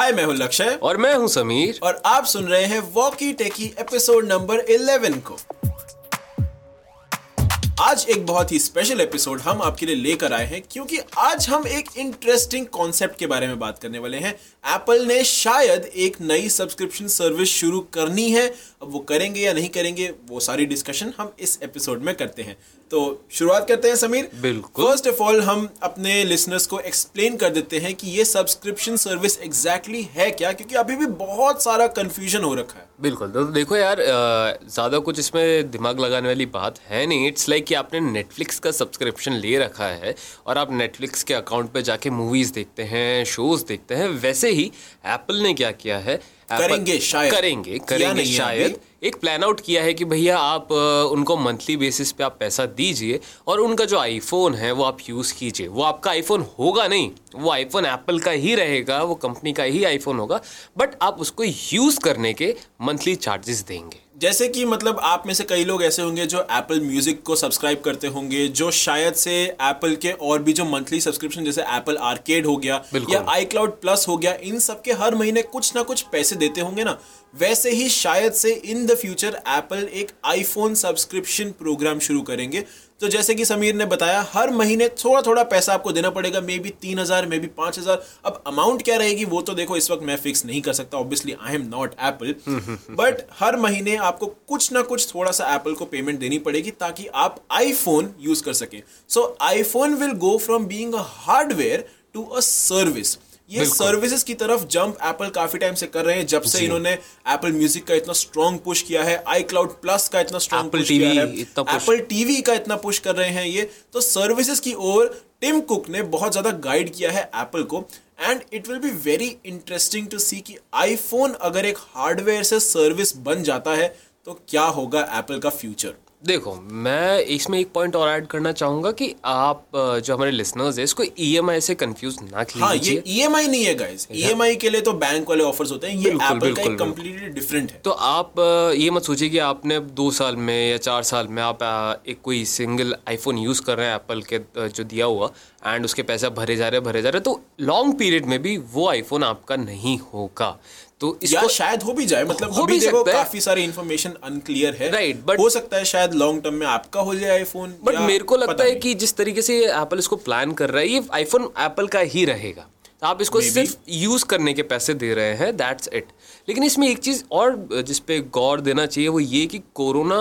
हाय मैं हूँ लक्ष्य। और मैं हूँ समीर। और आप सुन रहे हैं वॉकी टेकी एपिसोड नंबर 11 को। आज एक बहुत ही स्पेशल एपिसोड हम आपके लिए लेकर आए हैं क्योंकि आज हम एक इंटरेस्टिंग कॉन्सेप्ट के बारे में बात करने वाले हैं। एप्पल ने शायद एक नई सब्सक्रिप्शन सर्विस शुरू करनी है। अब वो करेंगे या नहीं करेंगे वो सारी डिस्कशन हम इस एपिसोड में करते हैं। तो शुरुआत करते हैं समीर। बिल्कुल। फ़र्स्ट ऑफ़ ऑल हम अपने लिसनर्स को एक्सप्लेन कर देते हैं कि ये सब्सक्रिप्शन सर्विस एग्जैक्टली है क्या? क्योंकि अभी भी बहुत सारा कंफ्यूजन हो रखा है। बिल्कुल। तो देखो यार ज़्यादा कुछ इसमें दिमाग लगाने वाली बात है नहीं। इट्स लाइक कि आपने नेटफ्लिक्स का सब्सक्रिप्शन ले रखा है और आप नेटफ्लिक्स के अकाउंट पे जाके मूवीज़ देखते हैं शोज़ देखते हैं। वैसे ही एप्पल ने क्या किया है? करेंगे शायद। करेंगे करेंगे शायद। एक प्लान आउट किया है कि भैया आप उनको मंथली बेसिस पे आप पैसा दीजिए और उनका जो आईफोन है वो आप यूज़ कीजिए। वो आपका आईफोन होगा नहीं, वो आईफोन एप्पल का ही रहेगा, वो कंपनी का ही आईफोन होगा बट आप उसको यूज़ करने के मंथली चार्जेस देंगे। जैसे कि मतलब आप में से कई लोग ऐसे होंगे जो एप्पल म्यूज़िक को सब्सक्राइब करते होंगे जो शायद से एप्पल के और भी जो मंथली सब्सक्रिप्शन जैसे एप्पल आर्केड हो गया या आई क्लाउड प्लस हो गया इन सब के हर महीने कुछ ना कुछ पैसे देते होंगे ना वैसे ही शायद से इन द फ्यूचर एप्पल एक आईफोन सब्सक्रिप्शन प्रोग्राम शुरू करेंगे। तो जैसे कि समीर ने बताया, हर महीने थोड़ा थोड़ा पैसा आपको देना पड़ेगा मे बी तीन हज़ार मे बी पाँच हज़ार। अब अमाउंट क्या रहेगी वो तो देखो, इस वक्त मैं फिक्स नहीं कर सकता obviously I am not Apple but हर महीने आपको कुछ ना कुछ थोड़ा सा एप्पल को पेमेंट देनी पड़ेगी ताकि आप आईफोन यूज़ कर सके। So iPhone will go from being a hardware to a service ये सर्विसेज़ की तरफ़ जंप एप्पल काफ़ी टाइम से कर रहे हैं जब से इन्होंने एप्पल म्यूज़िक का इतना स्ट्रॉन्ग पुश किया है आई क्लाउड प्लस का इतना स्ट्रॉन्ग पुश किया है एप्पल टीवी का इतना पुश कर रहे हैं ये तो सर्विसेज़ की ओर टिम कुक ने बहुत ज़्यादा गाइड किया है एप्पल को and it will be very interesting to see कि आईफोन अगर एक हार्डवेयर से सर्विस बन जाता है तो क्या होगा एप्पल का फ्यूचर देखो मैं इसमें एक पॉइंट और ऐड करना चाहूँगा कि आप जो हमारे लिसनर्स है इसको ईएमआई e से कंफ्यूज ना कीजिए हाँ, ये ईएमआई e नहीं है गाइस ईएमआई e के लिए तो बैंक वाले ऑफर्स होते हैं। ये एप्पल का एक कंप्लीटली डिफरेंट है। तो आप ये मत सोचिए कि आपने दो साल में या चार साल में आप एक कोई सिंगल आईफोन यूज़ कर रहे हैं एप्पल के जो दिया हुआ एंड उसके पैसे भरे जा रहे भरे जा रहे तो लॉन्ग पीरियड में भी वो आईफोन आपका नहीं होगा। तो इसको शायद हो भी जाए मतलब हो भी देखो काफ़ी सारी इन्फॉर्मेशन अनक्लियर है। राइट बट हो सकता है शायद लॉन्ग टर्म में आपका हो जाए आईफोन बट मेरे को लगता है कि जिस तरीके से एप्पल इसको प्लान कर रहा है ये आईफोन एप्पल का ही रहेगा। तो आप इसको Maybe. सिर्फ़ यूज़ करने के पैसे दे रहे हैं दैट्स इट लेकिन इसमें एक चीज़ और जिसपे गौर देना चाहिए वो ये कि कोरोना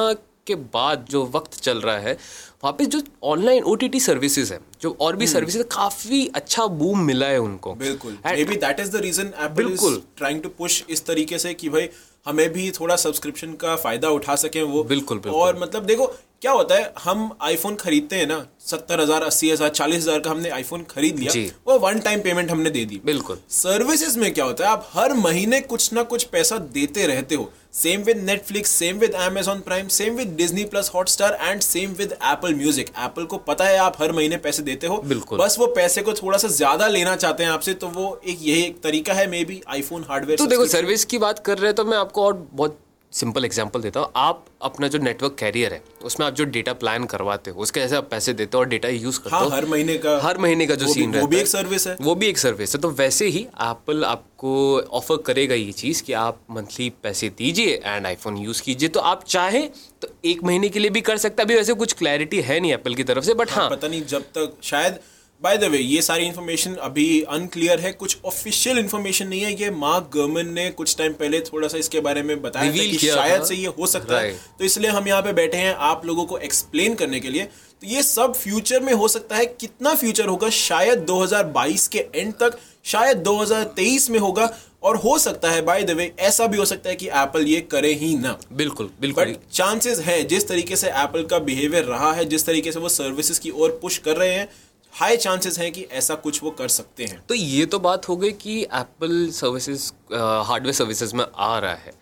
के बाद जो वक्त चल रहा है वहाँ पे जो online O T T services है जो और भी सर्विसेज़ hmm. काफ़ी अच्छा बूम मिला है उनको। बिल्कुल। Maybe that is the reason बिल्कुल। ट्राइंग टू पुश इस तरीके से कि भाई हमें भी थोड़ा सब्सक्रिप्शन का फ़ायदा उठा सके वो। बिल्कुल, बिल्कुल। और मतलब देखो क्या होता है हम आईफोन खरीदते हैं ना सत्तर हज़ार अस्सी हज़ार चालीस हज़ार का हमने आईफोन खरीद लिया वो वन टाइम पेमेंट हमने दे दी। बिल्कुल। सर्विसेज़ में क्या होता है आप हर महीने कुछ ना कुछ पैसा देते रहते हो। Same with Netflix same with Amazon Prime same with Disney Plus Hotstar and same with Apple Music Apple को पता है आप हर महीने पैसे देते हो। बिल्कुल। बस वो पैसे को थोड़ा सा ज़्यादा लेना चाहते हैं आपसे तो वो एक यही एक तरीका है मे बी आईफोन हार्डवेयर तो देखो सर्विस की बात कर रहे हैं तो मैं आपको और बहुत सिंपल एग्ज़ाम्पल देता हूँ। आप अपना जो नेटवर्क कैरियर है उसमें आप जो डेटा प्लान करवाते हो उसके ऐसे आप पैसे देते हो और डेटा यूज़ करते हाँ, हो। हर महीने का हर महीने का जो सीन रहता वो भी एक सर्विस है। वो भी एक सर्विस है। तो वैसे ही एप्पल आपको ऑफ़र करेगा ये चीज़ कि आप मंथली पैसे दीजिए एंड आईफोन यूज़ कीजिए। तो आप चाहें तो एक महीने के लिए भी कर सकते अभी वैसे कुछ क्लैरिटी है नहीं एप्पल की तरफ़ से बट हाँ, हाँ। पता नहीं जब तक शायद बाय द वे ये सारी इन्फॉर्मेशन अभी अनक्लियर है कुछ ऑफिशियल इन्फॉर्मेशन नहीं है। ये मार्क गर्मन ने कुछ टाइम पहले थोड़ा सा इसके बारे में बताया था कि शायद से ये हो सकता है। तो इसलिए हम यहाँ पे बैठे हैं आप लोगों को एक्सप्लेन करने के लिए। तो ये सब फ्यूचर में हो सकता है। कितना फ्यूचर होगा? शायद 2022 के एंड तक शायद 2023 में होगा। और हो सकता है बाय द वे ऐसा भी हो सकता है कि एप्पल ये करे ही ना। बिल्कुल बिल्कुल। बट चांसेस है जिस तरीके से एप्पल का बिहेवियर रहा है जिस तरीके से वो सर्विसेज़ की ओर पुश कर रहे हैं हाई चांसेस हैं कि ऐसा कुछ वो कर सकते हैं। तो ये तो बात हो गई कि एप्पल सर्विसेज़ हार्डवेयर सर्विसेज़ में आ रहा है।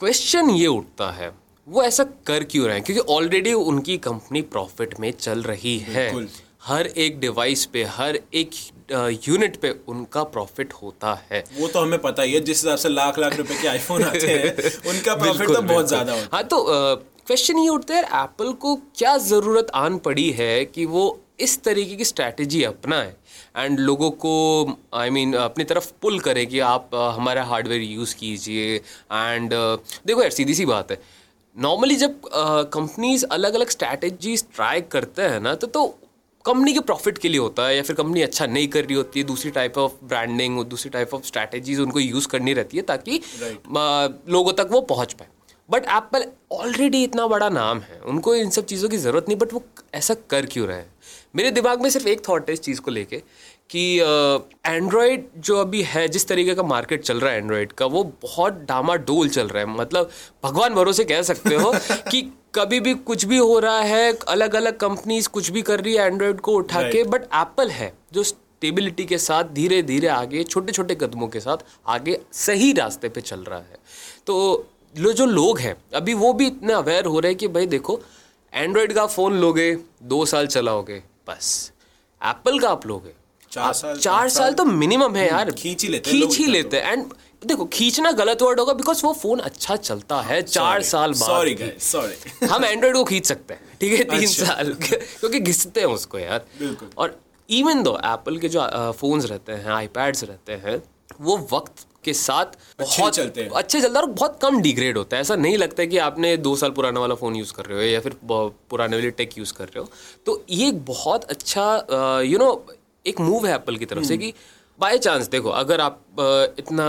क्वेश्चन ये उठता है वो ऐसा कर क्यों रहे हैं? क्योंकि ऑलरेडी उनकी कंपनी प्रॉफिट में चल रही है। हर एक डिवाइस पे हर एक यूनिट पे उनका प्रॉफिट होता है। वो तो हमें पता ही है जिस हिसाब से लाख लाख रुपए के आईफोन आते हैं उनका प्रॉफिट तो बहुत ज़्यादा होता है। हाँ तो क्वेश्चन ये उठता है एप्पल को क्या ज़रूरत आन पड़ी है कि वो इस तरीके की स्ट्रैटेजी अपनाए एंड लोगों को आई I मीन mean, अपनी तरफ़ पुल करें कि आप हमारा हार्डवेयर यूज़ कीजिए एंड देखो यार सीधी सी बात है नॉर्मली जब कंपनीज़ अलग अलग स्ट्रैटेजीज ट्राई करते हैं ना तो तो कंपनी के प्रॉफिट के लिए होता है या फिर कंपनी अच्छा नहीं कर रही होती है दूसरी टाइप ऑफ़ ब्रांडिंग दूसरी टाइप ऑफ़ स्ट्रैटेजीज उनको यूज़ करनी रहती है ताकि right. लोगों तक वो पहुँच पाए बट एप्पल ऑलरेडी इतना बड़ा नाम है। उनको इन सब चीज़ों की ज़रूरत नहीं बट वो ऐसा कर क्यों रहे हैं? मेरे दिमाग में सिर्फ़ एक थॉट है इस चीज़ को लेके कि एंड्रॉयड जो अभी है जिस तरीके का मार्केट चल रहा है एंड्रॉयड का वो बहुत डामाडोल चल रहा है। मतलब भगवान भरोसे कह सकते हो कि कभी भी कुछ भी हो रहा है अलग अलग कंपनीज़ कुछ भी कर रही है एंड्रॉयड को उठा right. के बट एप्पल है जो स्टेबिलिटी के साथ धीरे धीरे आगे छोटे छोटे कदमों के साथ आगे सही रास्ते पे चल रहा है। तो लो जो लोग हैं अभी वो भी इतने अवेयर हो रहे हैं कि भाई देखो एंड्रॉयड का फ़ोन लोगे दो साल चलाओगे बस। एप्पल का आप लोगे। चार साल चार साल तो मिनिमम है यार। खींच ही लेते खींच ही लेते हैं। एंड देखो खींचना गलत वर्ड होगा बिकॉज़ वो फ़ोन अच्छा चलता है चार साल बाद सॉरी सॉरी हम एंड्रॉइड को खींच सकते हैं ठीक है? तीन अच्छा। साल क्योंकि घिसते हैं उसको यार। और इवन दो एप्पल के जो फोन्स रहते हैं आईपैड्स रहते हैं वो वक्त के साथ बहुत चलते हैं अच्छे चलता है और बहुत कम डिग्रेड होता है ऐसा नहीं लगता है कि आपने दो साल पुराने वाला फ़ोन यूज़ कर रहे हो या फिर पुराने वाले टेक यूज़ कर रहे हो तो ये बहुत अच्छा यू नो एक मूव है एप्पल की तरफ़ से हम्म। कि बाय चांस देखो अगर आप इतना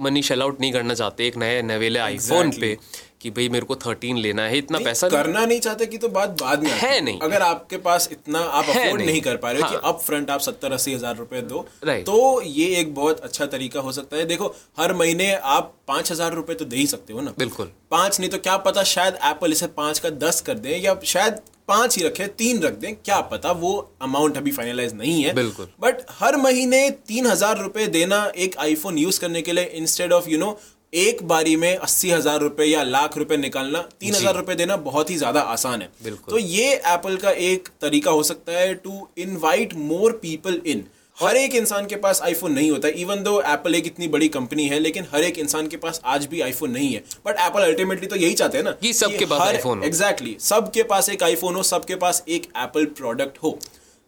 मनी शेल आउट नहीं करना चाहते एक नए नवेले आईफोन exactly. पे कि भाई मेरे को थर्टीन लेना है इतना पैसा करना नहीं चाहते कि तो बात बाद में है नहीं। अगर आपके पास इतना आप अफोर्ड नहीं, नहीं कर पा रहे हाँ. कि अप फ्रंट आप सत्तर अस्सी हज़ार रुपए दो तो ये एक बहुत अच्छा तरीका हो सकता है। देखो हर महीने आप पाँच हज़ार रुपए तो दे ही सकते हो ना। बिल्कुल। पाँच नहीं तो क्या पता शायद एप्पल इसे पाँच का दस कर दे या शायद पाँच ही रखे तीन रख दें क्या पता वो अमाउंट अभी फाइनलाइज नहीं है। बिल्कुल। बट हर महीने तीन हज़ार रुपए देना एक आईफोन यूज़ करने के लिए इंस्टेड ऑफ़ यू नो एक बारी में अस्सी हज़ार रुपए या लाख रुपए निकालना तीन हज़ार रुपए देना बहुत ही ज़्यादा आसान है। तो ये एप्पल का एक तरीका हो सकता है to invite more people in हर एक इंसान के पास आईफोन नहीं होता इवन दो एप्पल एक इतनी बड़ी कंपनी है लेकिन हर एक इंसान के पास आज भी आईफोन नहीं है। बट एप्पल अल्टीमेटली तो यही चाहते हैं ना कि सबके पास आईफोन एग्जैक्टली सबके पास एक आईफोन हो सबके पास एक एप्पल प्रोडक्ट हो।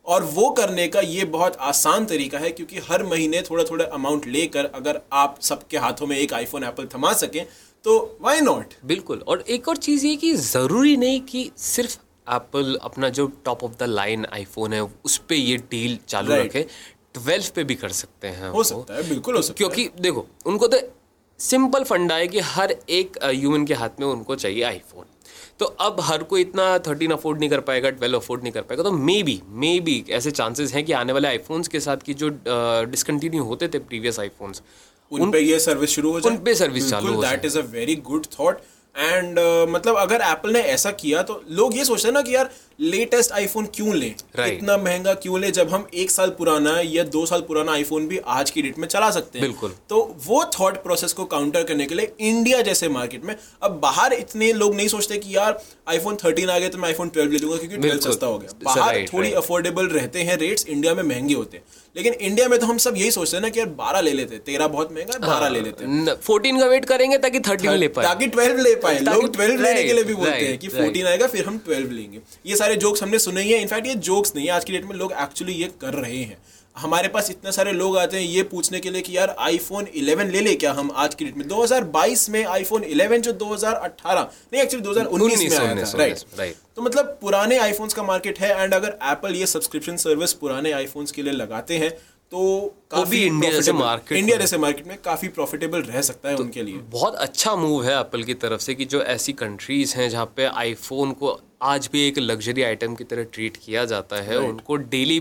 और वो करने का ये बहुत आसान तरीका है क्योंकि हर महीने थोड़ा थोड़ा अमाउंट लेकर अगर आप सबके हाथों में एक आईफोन एप्पल थमा सकें तो वाई नॉट बिल्कुल और एक और चीज़ ये कि ज़रूरी नहीं कि सिर्फ़ एप्पल अपना जो top of the line iPhone है उस पर ये डील चालू right. रखे ट्वेल्व पे भी कर सकते हैं हो सकता है बिल्कुल हो सकता क्योंकि देखो उनको तो सिंपल फंडा है कि हर एक ह्यूमन के हाथ में उनको चाहिए आईफोन तो अब हर कोई इतना थर्टीन अफोर्ड नहीं कर पाएगा ट्वेल्व अफोर्ड नहीं कर पाएगा तो मे बी मे बी ऐसे चांसेस हैं कि आने वाले आईफोन्स के साथ की जो डिसकंटिन्यू होते थे प्रीवियस आईफोन्स उन पे ये सर्विस शुरू हो जाए। उन पे सर्विस चालू हो that is a very good thought and मतलब अगर एप्पल ने ऐसा किया तो लोग ये सोचते हैं ना कि यार लेटेस्ट आईफोन क्यों लें? Right. इतना महँगा क्यों लें? जब हम एक साल पुराना या दो साल पुराना आईफोन भी आज की डेट में चला सकते हैं। बिल्कुल। तो वो थॉट प्रोसेस को काउंटर करने के लिए इंडिया जैसे मार्केट में अब बाहर इतने लोग नहीं सोचते कि यार आईफोन थर्टीन आ गया तो मैं आईफोन ट्वेल्व ले लूँगा क्योंकि ट्वेल्व सस्ता हो गया। बाहर right, थोड़ी अफोर्डेबल right. रहते हैं रेट्स इंडिया में महँगे होते हैं। लेकिन इंडिया में तो हम सब यही सोचते हैं ना कि यार बारह ले लेते तेरह बहुत महँगा है बारह ले लेते हैं। फोर्टीन का वेट करेंगे ताकि थर्टीन ले पाए। ताकि ट्वेल्व ले पाए। लोग ट्वेल्व लेने के लिए भी बोलते हैं कि फोर्टीन आएगा फिर हम ट्वेल्व लेंगे। ये सारे जोक्स हमने सुने ही है। इनफैक्ट ये जोक्स नहीं है। आज की डेट में लोग एक्चुअली ये कर रहे हैं। हमारे पास इतने सारे लोग आते हैं ये पूछने के लिए कि यार आईफोन 11 ले ले क्या हम आज की डेट में? 2022 में आईफोन 11 जो 2018 नहीं एक्चुअली 2019 में आया था। राइट राइट तो मतलब पुराने आईफोन्स का मार्केट है एंड अगर एप्पल ये सब्सक्रिप्शन सर्विस पुराने आईफोन्स के लिए लगाते हैं तो काफ़ी इंडिया जैसे मार्केट इंडिया जैसे मार्केट में काफ़ी प्रॉफिटेबल रह सकता है तो उनके लिए। बहुत अच्छा मूव है एप्पल की तरफ़ से कि जो ऐसी कंट्रीज़ हैं जहाँ पे आईफोन को आज भी एक लग्जरी आइटम की तरह ट्रीट किया जाता है right. उनको daily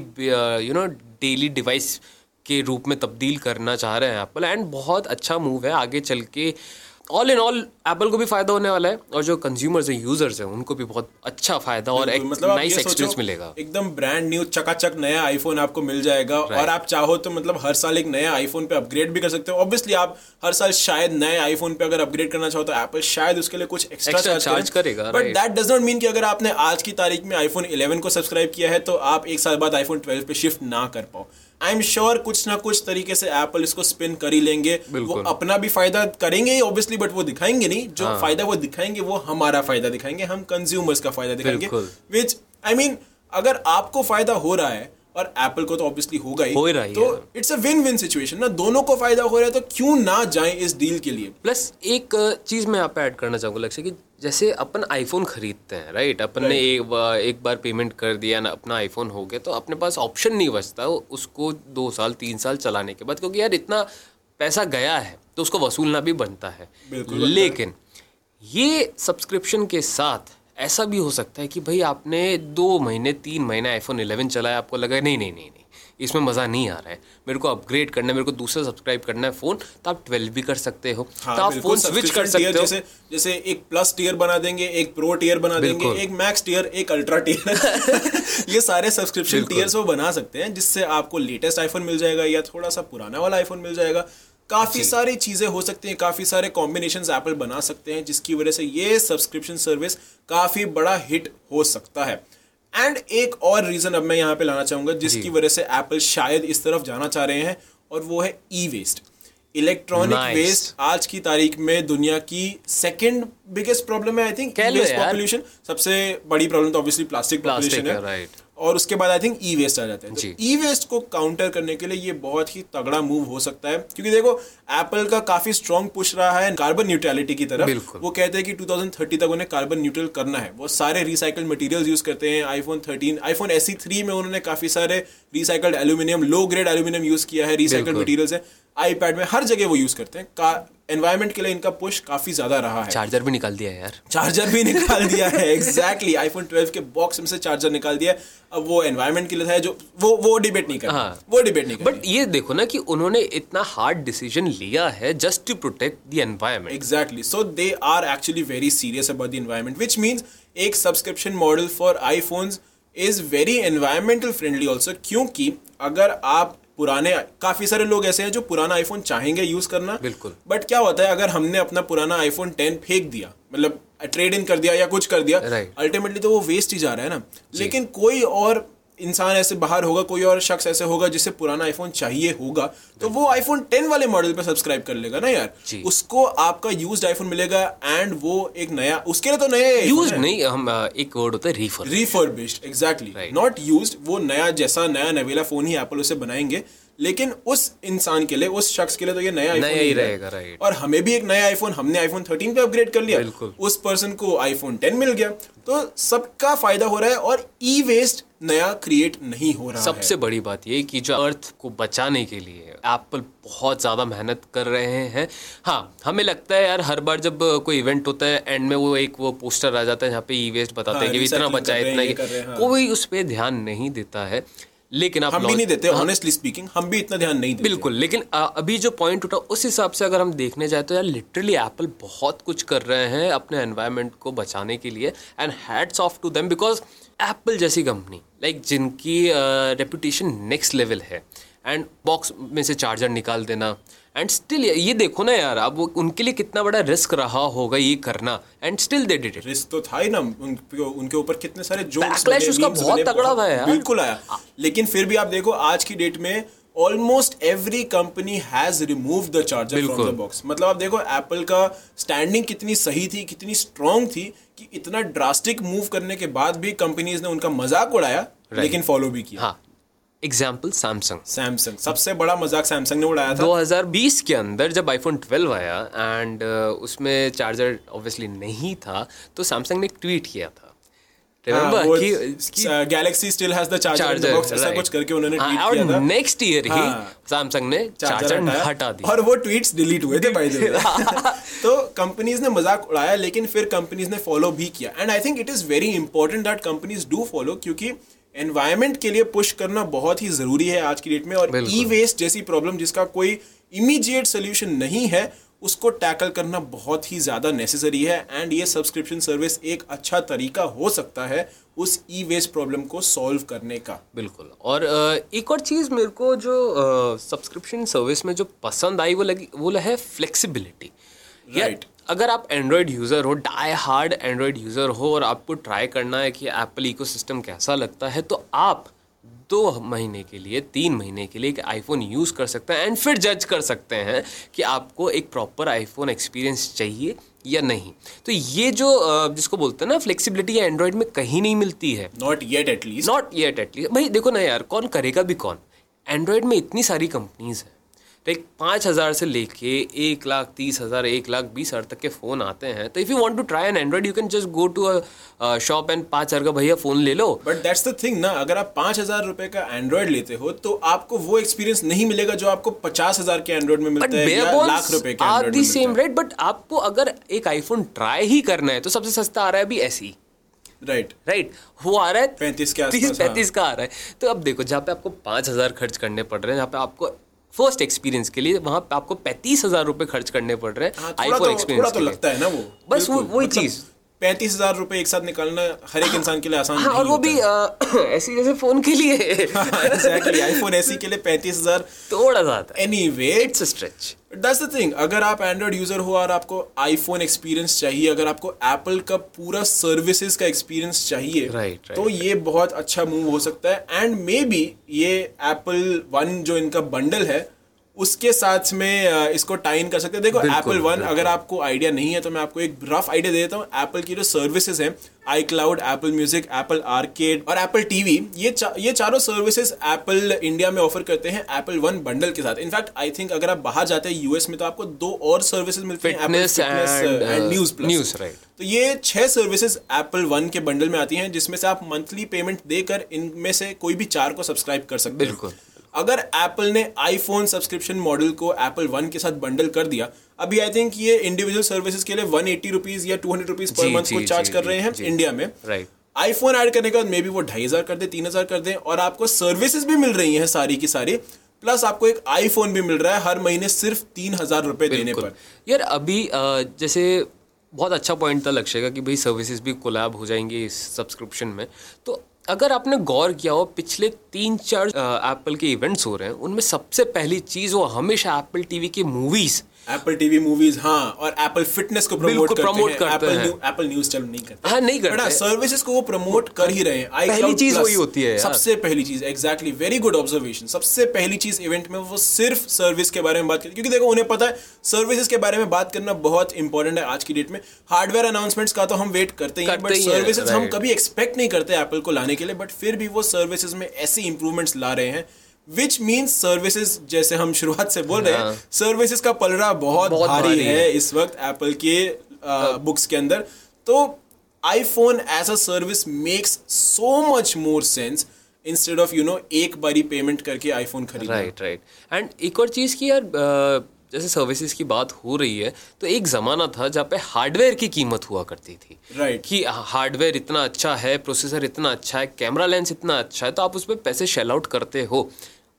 you know daily device के रूप में तब्दील करना चाह रहे हैं एप्पल एंड बहुत अच्छा मूव है। आगे चल के ऑल इन ऑल एप्पल को भी फ़ायदा होने वाला है और जो कंज्यूमर्स हैं यूज़र्स हैं उनको भी बहुत अच्छा फ़ायदा और एक मतलब नाइस एक्सपीरियंस मिलेगा। एकदम ब्रांड न्यू चकाचक नया आईफोन आपको मिल जाएगा right. और आप चाहो तो मतलब हर साल एक नया आईफोन पे अपग्रेड भी कर सकते हो। ऑब्वियसली आप हर साल शायद नए आईफोन पे अगर अपग्रेड करना चाहो तो एप्पल शायद उसके लिए कुछ एक्स्ट्रा चार्ज करेगा but that does not mean कि अगर आपने आज की तारीख में आईफोन इलेवन को सब्सक्राइब किया है तो आप एक साल बाद आईफोन ट्वेल्व पे शिफ्ट ना कर पाओ। आई एम श्योर कुछ ना कुछ तरीके से एप्पल इसको स्पिन कर ही लेंगे। वो अपना भी फ़ायदा करेंगे ही ऑब्वियसली बट वो दिखाएँगे नहीं। जो हाँ. फ़ायदा वो दिखाएँगे वो हमारा फ़ायदा दिखाएँगे हम कंज्यूमर्स का फ़ायदा दिखाएँगे। विच आई मीन अगर आपको फ़ायदा हो रहा है और एप्पल को तो ऑब्वियसली होगा ही हो रहा ही तो it's a win win situation ना। दोनों को फ़ायदा हो रहा है तो क्यों ना जाएँ इस डील के लिए? प्लस एक चीज़ मैं यहाँ पे ऐड करना चाहूँगा लक्ष्य कि जैसे अपन आईफोन खरीदते हैं राइट अपन ने एक बार एक बार पेमेंट कर दिया ना अपना आईफोन हो गया तो अपने पास ऑप्शन नहीं बचता उसको दो साल तीन साल चलाने के बाद क्योंकि यार इतना पैसा गया है तो उसको वसूलना भी बनता है। लेकिन ये सब्सक्रिप्शन के साथ ऐसा भी हो सकता है कि भाई आपने दो महीने तीन महीने आईफोन 11 चलाया आपको लगा नहीं नहीं नहीं इसमें मज़ा नहीं आ रहा है। मेरे को अपग्रेड करना है मेरे को दूसरा सब्सक्राइब करना है फ़ोन तो आप 12 भी कर सकते हो। हाँ, तो आप फ़ोन स्विच कर सकते हो। जैसे जैसे एक प्लस टीयर बना देंगे एक प्रो टीयर बना देंगे एक मैक्स टीयर एक अल्ट्रा टीयर ये सारे सब्सक्रिप्शन टीयर्स वो बना सकते हैं जिससे आपको लेटेस्ट आईफोन मिल जाएगा या थोड़ा सा पुराना वाला आईफोन मिल जाएगा। काफ़ी सारी चीज़ें हो सकती हैं काफ़ी सारे कॉम्बिनेशन एप्पल बना सकते हैं जिसकी वजह से ये सब्सक्रिप्शन सर्विस काफ़ी बड़ा हिट हो सकता है। एंड एक और रीजन अब मैं यहाँ पे लाना चाहूँगा जिसकी वजह से एप्पल शायद इस तरफ़ जाना चाह रहे हैं और वो है ई वेस्ट इलेक्ट्रॉनिक वेस्ट आज की तारीख में दुनिया की सेकेंड बिगेस्ट प्रॉब्लम है आई थिंक। पॉपुलेशन सबसे बड़ी प्रॉब्लम तो ऑब्वियसली प्लास्टिक पॉपुलेशन है, राइट. और उसके बाद आई थिंक ई वेस्ट आ जाता है। जी। तो ई वेस्ट को काउंटर करने के लिए ये बहुत ही तगड़ा मूव हो सकता है क्योंकि देखो एप्पल का काफ़ी स्ट्रॉन्ग पुश रहा है कार्बन न्यूट्रलिटी की तरफ़। वो कहते हैं कि 2030 तक उन्हें कार्बन न्यूट्रल करना है। वो सारे रिसाइकल्ड मटेरियल्स यूज़ करते हैं। आईफोन 13 आईफोन एस थ्री में उन्होंने काफ़ी सारे recycled aluminium low grade aluminium use किया है रिसाइकल्ड मटीरियल है। आईपैड में हर जगह वो यूज़ करते हैं। एनवायरमेंट के लिए इनका पुश काफ़ी ज़्यादा रहा है। चार्जर भी निकाल दिया है यार। चार्जर भी निकाल दिया है एग्जैक्टली आईफोन 12 के बॉक्स में से चार्जर निकाल दिया है। अब वो एनवायरमेंट के लिए है जो वो वो डिबेट नहीं कर हाँ। वो डिबेट नहीं कर बट ये देखो ना कि उन्होंने इतना हार्ड डिसीज़न लिया है just to protect the environment exactly so they are actually very serious about the environment which means एक subscription model for iPhones is very environmental friendly also क्योंकि अगर आप पुराने काफ़ी सारे लोग ऐसे हैं जो पुराना आईफोन चाहेंगे यूज़ करना बिल्कुल। बट क्या होता है अगर हमने अपना पुराना आईफोन टेन फेंक दिया मतलब ट्रेड इन कर दिया या कुछ कर दिया Right. अल्टीमेटली तो वो वेस्ट ही जा रहा है ना लेकिन कोई और इंसान ऐसे बाहर होगा कोई और शख्स ऐसे होगा जिसे पुराना आईफोन चाहिए होगा तो वो आईफोन टेन वाले मॉडल पे सब्सक्राइब कर लेगा ना यार। उसको आपका यूज्ड आईफोन मिलेगा एंड वो एक नया उसके लिए तो नया यूज़ नहीं हम एक वर्ड होता है रीफर रिफर्बिश्ड एग्जैक्टली नॉट यूज़ वो नया जैसा नया नवेला फ़ोन ही एप्पल उसे बनाएँगे लेकिन उस इंसान के लिए उस शख्स के लिए तो ये नया iPhone ही। रहेगा, right. और हमें भी एक नया आईफोन हमने आईफोन 13 पे अपग्रेड कर लिया। उस पर्सन को आईफोन 10 मिल गया तो सबका फ़ायदा हो रहा है और ई वेस्ट नया क्रिएट नहीं हो रहा सबसे बड़ी बात ये कि जो अर्थ को बचाने के लिए एप्पल बहुत ज़्यादा मेहनत कर रहे हैं। हाँ हमें लगता है यार हर बार जब कोई इवेंट होता है एंड में वो एक वो पोस्टर आ जाता है जहाँ पे ई वेस्ट बताते हाँ, हैं कि इतना बचा इतना हाँ। कोई उस पर ध्यान नहीं देता है। लेकिन आप हम भी नहीं देते ऑनेस्टली स्पीकिंग हम भी इतना ध्यान नहीं देते। बिल्कुल लेकिन अभी जो पॉइंट उठा उस हिसाब से अगर हम देखने जाए तो यार लिटरली एप्पल बहुत कुछ कर रहे हैं अपने एनवायरनमेंट को बचाने के लिए and hats off to them because Apple जैसी कंपनी लाइक जिनकी रेपुटेशन नेक्स्ट लेवल है। एंड बॉक्स में से चार्जर निकाल देना एंड स्टिल ये देखो ना यार अब उनके लिए कितना बड़ा रिस्क रहा होगा ये करना। And still they did it risk तो था ही ना उनके उनके ऊपर कितने सारे जोक्स उसका बहुत तगड़ा था यार। बिल्कुल आया। लेकिन फिर भी आप देखो आज की डेट में almost every company has remove the charger from. The box मतलब आप देखो एप्पल का स्टैंडिंग कितनी सही थी कितनी स्ट्रांग थी कि इतना ड्रास्टिक मूव करने के बाद भी कंपनीज़ ने उनका मज़ाक उड़ाया लेकिन फॉलो भी किया। हाँ। एग्ज़ाम्पल सैमसंग सैमसंग सबसे बड़ा मज़ाक सैमसंग ने उड़ाया था। 2020 के अंदर जब आईफोन 12 आया एंड उसमें चार्जर ऑब्वियसली नहीं था तो सैमसंग ने एक ट्वीट किया था। Galaxy still has the charger ऐसा कुछ करके उन्होंने ट्वीट किया था। नेक्स्ट ईयर ही हाँ। सैमसंग ने चार्जर हटा दिया। और वो ट्वीट्स डिलीट हुए थे बाय द वे तो कंपनीज़ ने मज़ाक उड़ाया लेकिन फिर कंपनीज़ ने फॉलो भी किया। And I think it is very important that companies do follow क्योंकि एनवायरमेंट के लिए पुश करना बहुत ही ज़रूरी है आज की डेट में और ई वेस्ट जैसी प्रॉब्लम जिसका कोई इमीडिएट सोल्यूशन नहीं है उसको टैकल करना बहुत ही ज़्यादा नेसेसरी है एंड ये सब्सक्रिप्शन सर्विस एक अच्छा तरीका हो सकता है उस ई वेस्ट प्रॉब्लम को सॉल्व करने का। बिल्कुल। और एक और चीज़ मेरे को जो सब्सक्रिप्शन सर्विस में जो पसंद आई वो लगी वो है फ्लेक्सिबिलिटी Right. अगर आप एंड्रॉयड यूज़र हो डाई हार्ड एंड्रॉयड यूज़र हो और आपको ट्राई करना है कि एप्पल इकोसिस्टम कैसा लगता है तो आप दो महीने के लिए तीन महीने के लिए एक आईफोन यूज़ कर सकते हैं एंड फिर जज कर सकते हैं कि आपको एक प्रॉपर आईफोन एक्सपीरियंस चाहिए या नहीं। तो ये जो जिसको बोलते हैं ना फ्लेक्सिबिलिटी एंड्रॉयड में कहीं नहीं मिलती है। Not yet at least not yet at least भाई देखो ना यार कौन करेगा भी कौन? एंड्रॉयड में इतनी सारी कंपनीज़ हैं। लाइक पाँच हज़ार से लेके एक लाख तीस हज़ार एक लाख बीस हज़ार तक के फ़ोन आते हैं। तो if you want to try an Android you can just go to a shop and पाँच हज़ार का भैया फ़ोन ले लो। बट दैट्स द थिंग ना अगर आप पाँच हज़ार रुपए का एंड्रॉइड लेते हो तो आपको वो एक्सपीरियंस नहीं मिलेगा जो आपको पचास हज़ार के एंड्रॉइड में मिलता है या लाख रुपए के are the same rate but आपको अगर एक आईफोन ट्राई ही करना है तो सबसे सस्ता आ रहा है अभी ऐसी राइट राइट वो आ रहा है पैंतीस के आसपास पैंतीस हाँ। का आ रहा है। तो अब देखो जहाँ पे आपको पाँच हज़ार खर्च करने पड़ रहे हैं जहाँ पे आपको फ़र्स्ट एक्सपीरियंस के लिए वहाँ पे आपको पैंतीस हज़ार रुपए खर्च करने पड़ रहे हैं आईफोन हाँ, एक्सपीरियंस तो लगता है ना वो। बस वो वही मतलब चीज़। पैंतीस हज़ार रुपए एक साथ निकालना हर एक इंसान के लिए आसान हाँ, और वो भी ऐसी जैसे फ़ोन के लिए। एग्जैक्टली आईफोन ऐसी के लिए पैंतीस हज़ार थोड़ा ज़्यादा। Anyway it's stretch that's the thing अगर आप एंड्रॉयड यूज़र हो और आपको आईफोन एक्सपीरियंस चाहिए अगर आपको एप्पल का पूरा सर्विसेज़ का एक्सपीरियंस चाहिए right, right, तो ये बहुत अच्छा मूव हो सकता है. एंड मे बी ये एप्पल वन जो इनका बंडल है उसके साथ में इसको टाइन कर सकते हैं। देखो एप्पल वन अगर आपको आइडिया नहीं है तो मैं आपको एक रफ आइडिया दे देता हूँ। एप्पल की जो सर्विसेज़ हैं iCloud Apple Music Apple Arcade और एप्पल टीवी ये चा, ये चारों सर्विसेज़ एप्पल इंडिया में ऑफ़र करते हैं एप्पल वन बंडल के साथ। इनफैक्ट आई थिंक अगर आप बाहर जाते हैं यूएस में तो आपको दो और सर्विसेज़ मिलते हैं न्यूज़ न्यूज़ राइट तो ये छह सर्विसेज़ एप्पल वन के बंडल में आती हैं जिसमें से आप मंथली पेमेंट देकर इनमें से कोई भी चार को सब्सक्राइब कर सकते हैं। बिल्कुल। अगर एप्पल ने आईफोन सब्सक्रिप्शन मॉडल को एप्पल वन के साथ बंडल कर दिया अभी आई थिंक ये इंडिविजुअल सर्विसेज़ के लिए वन एट्टी रुपीज़ या two hundred rupees per month को चार्ज कर रहे हैं इंडिया में। राइट आईफोन ऐड करने के बाद मे बी वो ढाई हज़ार कर दे तीन हज़ार कर दे और आपको सर्विसेज़ भी मिल रही हैं सारी की सारी प्लस आपको एक आईफोन भी मिल रहा है हर महीने सिर्फ़ तीन हज़ार रुपए देने पर। यार अभी जैसे बहुत अच्छा पॉइंट था लक्ष्य का कि भाई सर्विसेज़ भी कोलैब हो जाएँगे इस सब्सक्रिप्शन में। तो अगर आपने गौर किया हो, पिछले तीन चार एप्पल के इवेंट्स हो रहे हैं, उनमें सबसे पहली चीज़ वो हमेशा एप्पल टीवी की मूवीज़ एप्पल टीवी मूवीज़ हाँ और एप्पल फिटनेस को प्रमोट करते प्रमोट हैं। एप्पल न्यू, एप्पल न्यूज़ चल नहीं करते। हाँ नहीं करते। सर्विसेज़ को वो प्रमोट कर ही रहे हैं। पहली चीज़ वही होती है सबसे पहली चीज़ एग्जैक्टली वेरी गुड ऑब्जर्वेशन सबसे पहली चीज़ इवेंट में वो सिर्फ़ सर्विस के बारे में बात करते क्योंकि देखो उन्हें पता है सर्विसेज़ के बारे में बात करना बहुत इंपॉर्टेंट है आज की डेट में। हार्डवेयर अनाउंसमेंट्स का तो हम वेट करते ही बट सर्विसेज़ हम कभी एक्सपेक्ट नहीं करते एप्पल को लाने के लिए बट फिर भी वो सर्विसेज़ में ऐसी इंप्रूवमेंट्स ला रहे हैं। विच मीन्स सर्विसेज़ जैसे हम शुरुआत से बोल रहे हैं सर्विसेज़ हाँ। का पलड़ा बहुत, बहुत भारी, भारी है, है। इस वक्त एप्पल के बुक्स के अंदर। तो iPhone as a service makes so much more sense instead of you know एक बारी पेमेंट करके आईफोन खरीद राइट राइट एंड एक और चीज़ की यार जैसे सर्विसेज़ की बात हो रही है तो एक ज़माना था जहाँ पे हार्डवेयर की कीमत हुआ करती थी। Right right. कि हार्डवेयर इतना अच्छा है प्रोसेसर इतना अच्छा है कैमरा लेंस इतना अच्छा है तो आप उस पर पैसे शेल आउट करते हो।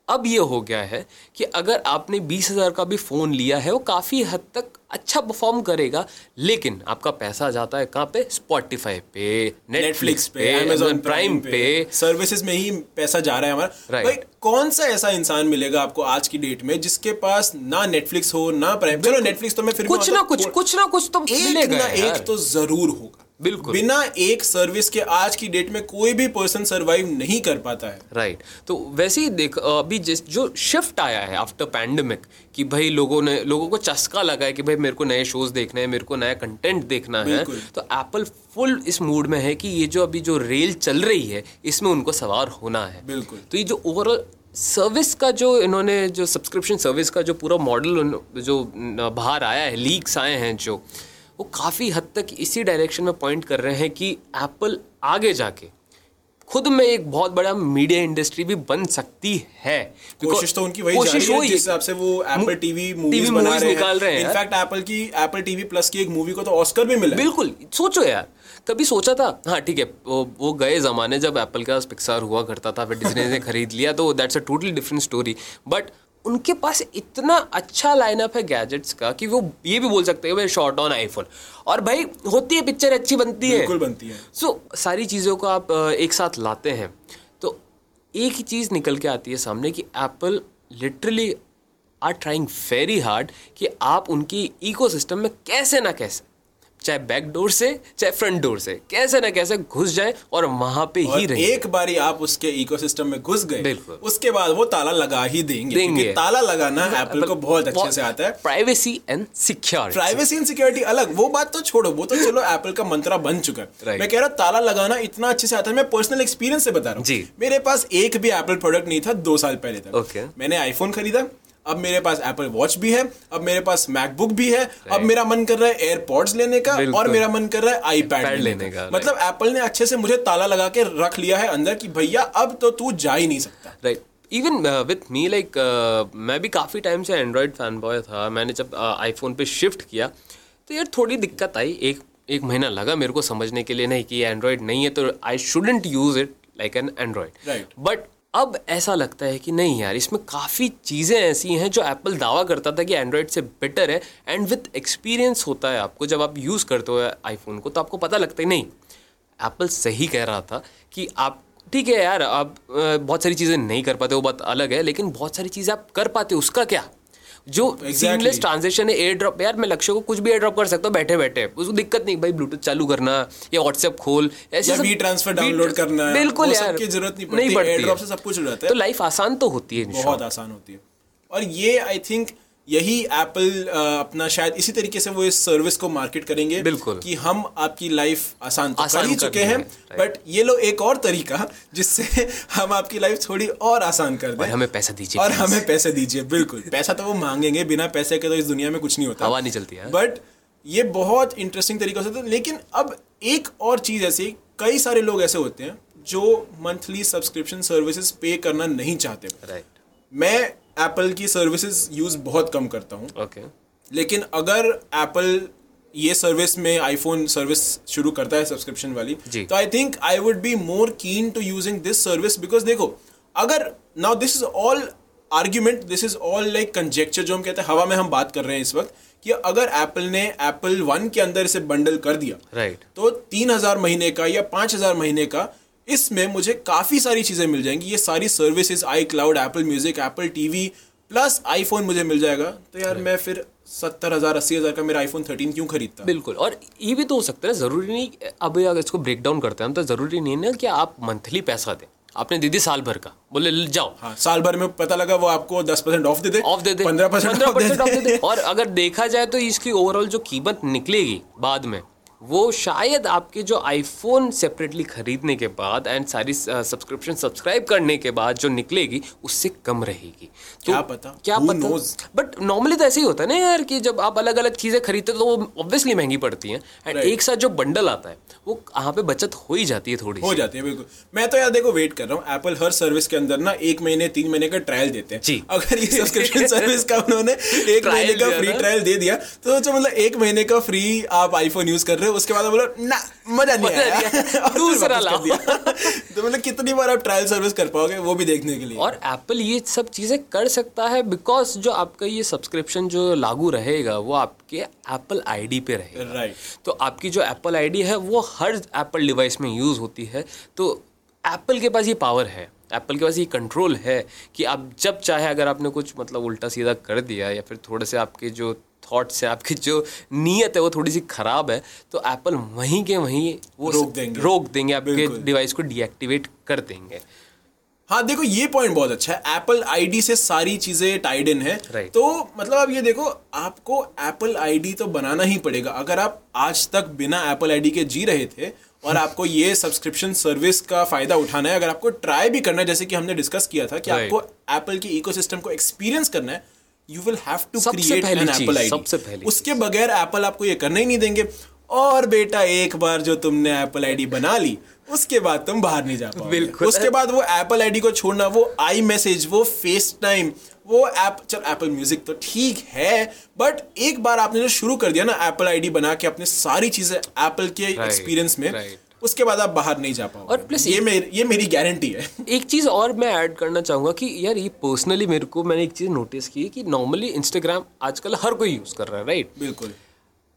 अब ये हो गया है कि अगर आपने बीस हज़ार का भी फ़ोन लिया है वो काफ़ी हद तक अच्छा परफॉर्म करेगा लेकिन आपका पैसा जाता है कहाँ पे? स्पॉटिफाई पे नेटफ्लिक्स पे अमेजोन प्राइम पे सर्विसेज़ में ही पैसा जा रहा है हमारा। राइट कौन सा ऐसा इंसान मिलेगा आपको आज की डेट में जिसके पास ना नेटफ्लिक्स हो ना प्राइम चलो नेटफ्लिक्स तो मैं फिर कुछ ना कुछ कुछ ना कुछ तो एक ना एक तो ज़रूर होगा। बिल्कुल। बिना एक सर्विस के आज की डेट में कोई भी पर्सन सरवाइव नहीं कर पाता है। Right right. तो वैसे ही देख अभी जिस जो शिफ्ट आया है आफ्टर पैंडमिक कि भाई लोगों ने लोगों को चस्का लगा है कि भाई मेरे को नए शोज़ देखने हैं मेरे को नया कंटेंट देखना है। तो एप्पल फुल इस मूड में है कि ये जो अभी जो रेल चल रही है इसमें उनको सवार होना है। बिल्कुल। तो ये जो ओवरऑल सर्विस का जो इन्होंने जो सब्सक्रिप्शन सर्विस का जो पूरा मॉडल जो बाहर आया है लीक्स आए हैं जो वो काफ़ी हद तक इसी डायरेक्शन में पॉइंट कर रहे हैं कि एप्पल आगे जाके खुद में एक बहुत बड़ा मीडिया इंडस्ट्री भी बन सकती है। कोशिश तो उनकी वही कोशिश हो जिस हिसाब से वो एप्पल टीवी मूवीज़ बना रहे निकाल रहे हैं। इनफैक्ट एप्पल की एप्पल टीवी प्लस की एक मूवी को तो ऑस्कर भी मिला बिल्कुल। सोचो यार कभी सोचा था? हाँ ठीक है वो, वो गए ज़माने जब एप्पल का पिक्सार हुआ करता था फिर डिज्नी ने खरीद लिया तो that's a totally different story but उनके पास इतना अच्छा लाइनअप है गैजेट्स का कि वो ये भी बोल सकते हैं भाई शॉर्ट ऑन आईफोन और भाई होती है पिक्चर अच्छी बनती है। बिल्कुल बनती है। सो so, सारी चीज़ों को आप एक साथ लाते हैं। तो एक ही चीज़ निकल के आती है सामने कि Apple literally are trying very hard कि आप उनकी इकोसिस्टम में कैसे ना कैसे चाहे बैक डोर से चाहे फ्रंट डोर से। कैसे ना कैसे घुस जाए और वहाँ पे और ही रहे। एक बारी आप उसके इकोसिस्टम में घुस गए उसके बाद वो ताला लगा ही देंगे, देंगे। क्योंकि ताला लगाना एप्पल को बहुत अच्छे से आता है। Privacy and security privacy and security अलग वो बात तो छोड़ो वो तो चलो एप्पल का मंत्रा बन चुका है। मैं कह रहा हूँ ताला लगाना इतना अच्छे से आता है मैं पर्सनल एक्सपीरियंस से बता रहा हूँ। मेरे पास एक भी एप्पल प्रोडक्ट नहीं था दो साल पहले तक। मैंने आईफोन खरीदा अब मेरे पास एप्पल वॉच भी है अब मेरे पास मैकबुक भी है अब मेरा मन कर रहा है एयरपॉड्स लेने का और मेरा मन कर रहा है आईपैड लेने लेने का। मतलब एप्पल ने अच्छे से मुझे ताला लगा के रख लिया है अंदर कि भैया अब तो तू जा ही नहीं सकता। Right even with me like मैं भी काफ़ी टाइम से एंड्रॉयड फ़ैन बॉय था मैंने जब आईफोन पे शिफ्ट किया तो यार थोड़ी दिक्कत आई एक एक महीना लगा मेरे को समझने के लिए नहीं कि एंड्रॉयड नहीं है तो I shouldn't use it like an Android but अब ऐसा लगता है कि नहीं यार, इसमें काफ़ी चीज़ें ऐसी हैं जो एप्पल दावा करता था कि एंड्रॉयड से बेटर है एंड विथ एक्सपीरियंस होता है आपको। जब आप यूज़ करते हो आईफोन को तो आपको पता लगता है, नहीं एप्पल सही कह रहा था कि आप, ठीक है यार, आप बहुत सारी चीज़ें नहीं कर पाते वो बात अलग है, लेकिन बहुत सारी चीज़ें आप कर पाते उसका क्या? जो सीमलेस ट्रांजेक्शन है एयर ड्रॉप यार मैं लक्ष्य को कुछ भी एयर ड्रॉप कर सकता हूँ बैठे बैठे उसको दिक्कत नहीं भाई ब्लूटूथ चालू करना या व्हाट्सएप खोल ऐसे या ट्रांसफ़र डाउनलोड करना बिल्कुल यार की ज़रूरत नहीं पड़ती एयर ड्रॉप से सब कुछ हो जाता है। तो लाइफ आसान तो होती है बहुत आसान होती है। और ये आई थिंक यही एप्पल अपना शायद इसी तरीके से वो इस सर्विस को मार्केट करेंगे बिल्कुल। कि हम आपकी लाइफ आसान तो आसान कर ही चुके हैं बट ये लो एक और तरीका जिससे हम आपकी लाइफ थोड़ी और आसान कर दें। हमें पैसा दीजिए और हमें पैसे दीजिए बिल्कुल। पैसा तो वो मांगेंगे बिना पैसे के तो इस दुनिया में कुछ नहीं होता। हवा नहीं चलती है। बट ये बहुत इंटरेस्टिंग तरीका से था लेकिन अब एक और चीज़ ऐसी कई सारे लोग ऐसे होते हैं जो मंथली सब्सक्रिप्शन सर्विसेज़ पे करना नहीं चाहते। राइट मैं एप्पल की सर्विसेज़ यूज़ बहुत कम करता हूँ। ओके लेकिन अगर एप्पल ये सर्विस में आईफोन सर्विस शुरू करता है सब्सक्रिप्शन वाली तो I think I would be more keen to using this service because देखो अगर now this is all argument this is all like conjecture जो हम कहते हैं हवा में हम बात कर रहे हैं इस वक्त कि अगर एप्पल ने एप्पल वन के अंदर इसे बंडल कर दिया राइट right. तो तीन हज़ार महीने का या पाँच हज़ार महीने का इसमें मुझे काफ़ी सारी चीज़ें मिल जाएँगी। ये सारी services iCloud Apple Music Apple TV plus iPhone मुझे मिल जाएगा। तो यार मैं फिर सत्तर हज़ार अस्सी हज़ार का मेरा आईफोन थर्टीन क्यों खरीदता? बिल्कुल। और ये भी तो हो सकता है ज़रूरी नहीं अब अगर इसको ब्रेक डाउन करते हैं तो ज़रूरी नहीं ना कि आप मंथली पैसा दें। आपने दे दी साल भर का। बोले जाओ। हाँ साल भर में पता लगा वो आपको दस परसेंट ऑफ़ दे दे ऑफ़ दे दे। पंद्रह परसेंट ऑफ़ दे दे और अगर देखा जाए तो इसकी ओवरऑल जो कीमत निकलेगी बाद में वो शायद आपके जो आईफोन सेपरेटली खरीदने के बाद एंड सारी सब्सक्रिप्शन सब्सक्राइब करने के बाद जो निकलेगी उससे कम रहेगी। तो क्या पता? क्या Who पता? बट नॉर्मली तो ऐसे ही होता है ना यार कि जब आप अलग अलग चीज़ें खरीदते हो तो वो ऑब्वियसली महँगी पड़ती हैं। And Right. एक साथ जो बंडल आता है वो यहाँ पे बचत हो ही जाती है थोड़ी हो जाती है बिल्कुल। मैं तो यार देखो वेट कर रहा हूँ। एप्पल हर सर्विस के अंदर ना एक महीने तीन महीने का ट्रायल देते हैं। जी। अगर ये सब्सक्रिप्शन सर्विस का उन्होंने एक महीने का फ्री ट्रायल दे दिया तो मतलब एक महीने का फ्री आप आईफोन यूज़ कर रहे हो उसके बाद बोलो ना मज़ा नहीं आया फिर दूसरा लाओ। तो मतलब कितनी बार आप ट्रायल सर्विस कर पाओगे वो भी देखने के लिए और एप्पल ये सब चीज़ें कर सकता है बिकॉज़ जो आपका ये सब्सक्रिप्शन जो लागू रहेगा वो आपके एप्पल आईडी पे रहेगा राइट तो आपकी जो एप्पल आईडी है वो हर एप्पल डिवाइस में यूज़ होती है तो एप्पल के पास ये पावर है एप्पल के पास ये कंट्रोल है कि आप जब चाहे अगर आपने कुछ मतलब उल्टा सीधा कर दिया या फिर थोड़े से आपके जो थॉट्स है आपकी जो नीयत है वो थोड़ी सी खराब है तो एप्पल वहीं के वहीं वो रोक देंगे। रोक देंगे आपके डिवाइस को डीएक्टिवेट कर देंगे हाँ देखो ये पॉइंट बहुत अच्छा है एप्पल आईडी से सारी चीज़ें टाइड इन है Right. तो मतलब आप ये देखो आपको एप्पल आईडी तो बनाना ही पड़ेगा अगर आप आज तक बिना एप्पल आईडी के जी रहे थे और आपको ये सब्सक्रिप्शन सर्विस का फ़ायदा उठाना है अगर आपको ट्राई भी करना है जैसे कि हमने डिस्कस किया था कि Right. आपको एप्पल के इकोसिस्टम को एक्सपीरियंस करना है you will have to create an Apple ID सबसे पहली उसके बगैर एप्पल आपको ये करना ही नहीं देंगे और बेटा एक बार जो तुमने एप्पल आईडी बना ली उसके बाद तुम बाहर नहीं जा पाओगे बिल्कुल। उसके बाद वो एप्पल आईडी को छोड़ना वो आई मैसेज वो फेस टाइम वो ऐप चल एप्पल म्यूज़िक तो ठीक है बट एक बार आपने जो शुरू कर दिया ना एप्पल आईडी बना के अपने सारी चीज़ें एप्पल के एक्सपीरियंस में right. उसके बाद आप बाहर नहीं जा पाओगे। और प्लस ये मेरी ये मेरी गारंटी है। एक चीज़ और मैं ऐड करना चाहूँगा कि यार ये पर्सनली मेरे को मैंने एक चीज़ नोटिस की है कि नॉर्मली इंस्टाग्राम आजकल हर कोई यूज़ कर रहा है राइट बिल्कुल।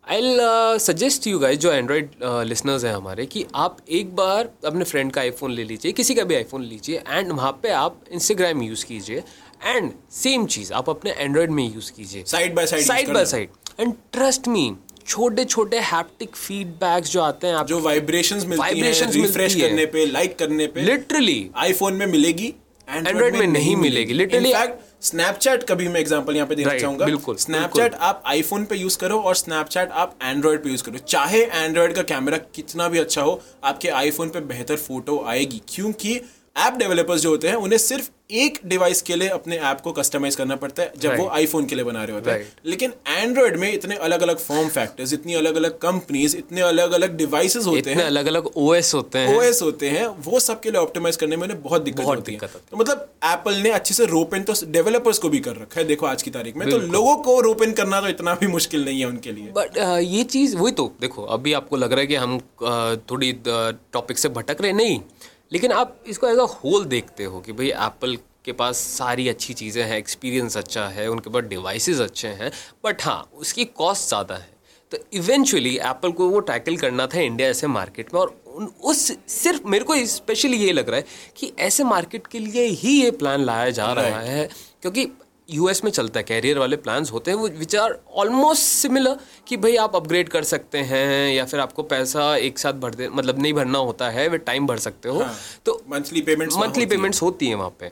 I'll suggest you guys जो एंड्रॉयड लिसनर्स हैं हमारे कि आप एक बार अपने फ्रेंड का आईफोन ले लीजिए किसी का भी आईफोन लीजिए एंड वहाँ पे आप इंस्टाग्राम यूज़ कीजिए एंड सेम चीज़ आप अपने एंड्रॉयड में यूज़ कीजिए। Side by side side. By side and trust me छोटे छोटे हैप्टिक फीडबैक्स जो आते हैं आप जो वाइब्रेशंस मिलती हैं रिफ्रेश। करने पे लाइक करने पे लिटरली आईफोन में मिलेगी Android में नहीं मिलेगी। इनफैक्ट स्नैपचैट कभी मैं एग्जांपल यहाँ पे देना Right, चाहूँगा। बिल्कुल, स्नैपचैट आप आईफोन पे यूज़ करो और स्नैपचैट आप एंड्रॉइड पे यूज़ करो। चाहे एंड्रॉइड का कैमरा कितना भी अच्छा हो आपके आईफोन पे बेहतर फ़ोटो आएगी। क्योंकि ऐप डेवलपर्स जो होते हैं उन्हें सिर्फ़ एक डिवाइस के लिए अपने ऐप को कस्टमाइज करना पड़ता है जब right. वो. आईफोन के लिए बना रहे होते हैं। Right. लेकिन एंड्रॉइड में इतने अलग अलग फॉर्म फैक्टर्स इतनी अलग अलग कंपनीज़ इतने अलग अलग डिवाइसेस होते हैं। अलग अलग ओएस होते हैं। ओएस होते हैं वो सबके लिए ऑप्टिमाइज करने में उन्हें बहुत दिक्कत बहुत होती है। दिक्कत होती तो मतलब एप्पल ने अच्छे से रोपन तो डेवलपर्स को भी कर रखा है देखो आज की तारीख में। तो लोगों को रोपन करना तो इतना भी मुश्किल नहीं है उनके लिए। बट ये चीज़ वही तो देखो अभी आपको लग रहा है कि हम uh, थोड़ी टॉपिक से भटक रहे नहीं लेकिन आप इसको एज अ होल देखते हो कि भाई एप्पल के पास सारी अच्छी चीज़ें हैं एक्सपीरियंस अच्छा है उनके पास डिवाइसेस अच्छे हैं बट हाँ उसकी कॉस्ट ज़्यादा है। तो इवेंचुअली एप्पल को वो टैकल करना था इंडिया ऐसे मार्केट में और उन उस सिर्फ़ मेरे को स्पेशली ये लग रहा है कि ऐसे मार्केट के लिए ही ये प्लान लाया जा रहा है क्योंकि यूएस में चलता है कैरियर वाले प्लान्स होते हैं वो विच आर ऑलमोस्ट सिमिलर कि भाई आप अपग्रेड कर सकते हैं या फिर आपको पैसा एक साथ भर दे मतलब नहीं भरना होता है वे टाइम भर सकते हो। हाँ, तो मंथली पेमेंट्स मंथली पेमेंट्स होती है। वहाँ पे।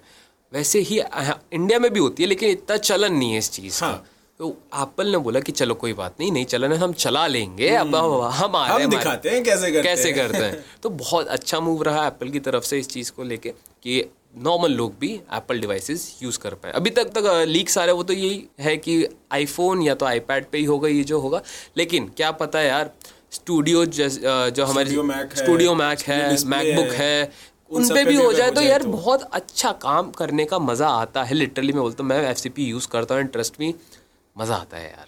वैसे ही हाँ, इंडिया में भी होती है लेकिन इतना चलन नहीं है इस चीज़ का। हाँ। तो एप्पल ने बोला कि चलो कोई बात नहीं नहीं चलन हम चला लेंगे अब हम हम आ रहे हम हैं दिखाते हैं कैसे करते कैसे हैं। करते हैं तो बहुत अच्छा मूव रहा एप्पल की तरफ़ से इस चीज़ को लेके कि नॉर्मल लोग भी एप्पल डिवाइसेस यूज़ कर पाए अभी तक तक लीक्स आ रहे वो तो यही है कि आईफोन या तो आईपैड पे ही होगा ये जो होगा लेकिन क्या पता है यार स्टूडियो जो हमारे स्टूडियो मैक है मैकबुक है, उन पे भी हो जाए तो यार तो। बहुत अच्छा काम करने का मज़ा आता है लिटरली मैं बोलता हूँ मैं एफसीपी यूज़ करता हूँ ट्रस्ट मी मज़ा आता है यार।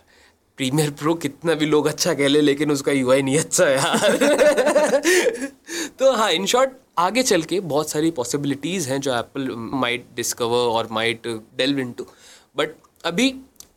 प्रीमियर प्रो कितना भी लोग अच्छा कह ले, लेकिन उसका यूआई नहीं अच्छा है यार। तो हाँ इन शॉर्ट आगे चल के बहुत सारी पॉसिबिलिटीज़ हैं जो एप्पल माइट डिस्कवर और माइट डेल्व इन बट अभी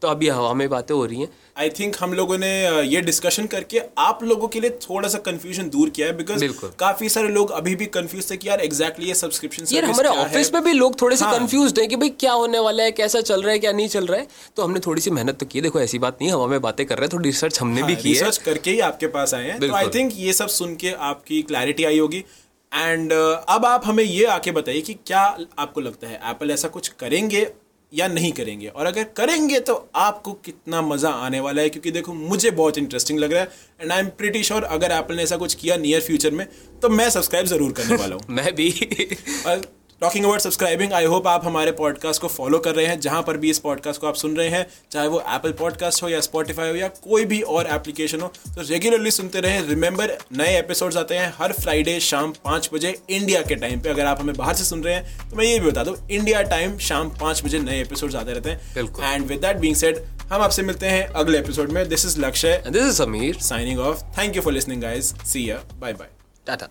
तो अभी हवा में बातें हो रही हैं। आई थिंक हम लोगों ने ये डिस्कशन करके आप लोगों के लिए थोड़ा सा कंफ्यूजन दूर किया है बिकॉज़ काफ़ी सारे लोग अभी भी कंफ्यूज थे कि यार एग्जैक्टली ये सब्सक्रिप्शन यार हमारे ऑफ़िस में भी लोग थोड़े से हाँ। कंफ्यूज हैं कि भाई क्या होने वाला है कैसा चल रहा है क्या नहीं चल रहा है। तो हमने थोड़ी सी मेहनत तो की। देखो ऐसी बात नहीं है हवा में बातें कर रहे हैं थोड़ी रिसर्च हमने भी की रिसर्च करके ही आपके पास आए हैं। तो आई थिंक ये सब सुन के आपकी क्लैरिटी आई होगी। एंड uh, अब आप हमें ये आके बताइए कि क्या आपको लगता है एप्पल ऐसा कुछ करेंगे या नहीं करेंगे। और अगर करेंगे तो आपको कितना मज़ा आने वाला है क्योंकि देखो मुझे बहुत इंटरेस्टिंग लग रहा है and I am pretty sure अगर एप्पल ने ऐसा कुछ किया नियर फ्यूचर में तो मैं सब्सक्राइब ज़रूर करने वाला हूँ। मैं भी। Talking about subscribing I hope आप हमारे पॉडकास्ट को फॉलो कर रहे हैं जहाँ पर भी इस पॉडकास्ट को आप सुन रहे हैं चाहे वो एप्पल पॉडकास्ट हो या स्पॉटिफाई हो या कोई भी और एप्लीकेशन हो तो रेगुलरली सुनते रहें। रिमेंबर नए एपिसोड्स आते हैं हर फ्राइडे शाम पाँच बजे इंडिया के टाइम पे। अगर आप हमें बाहर से सुन रहे हैं तो मैं ये भी बता दूँ इंडिया टाइम शाम पाँच बजे नए एपिसोड आते रहते हैं। And with that being said हम आपसे मिलते हैं अगले एपिसोड में। This is Lakshya this is Sameer signing off thank you for listening guys see ya bye bye Tata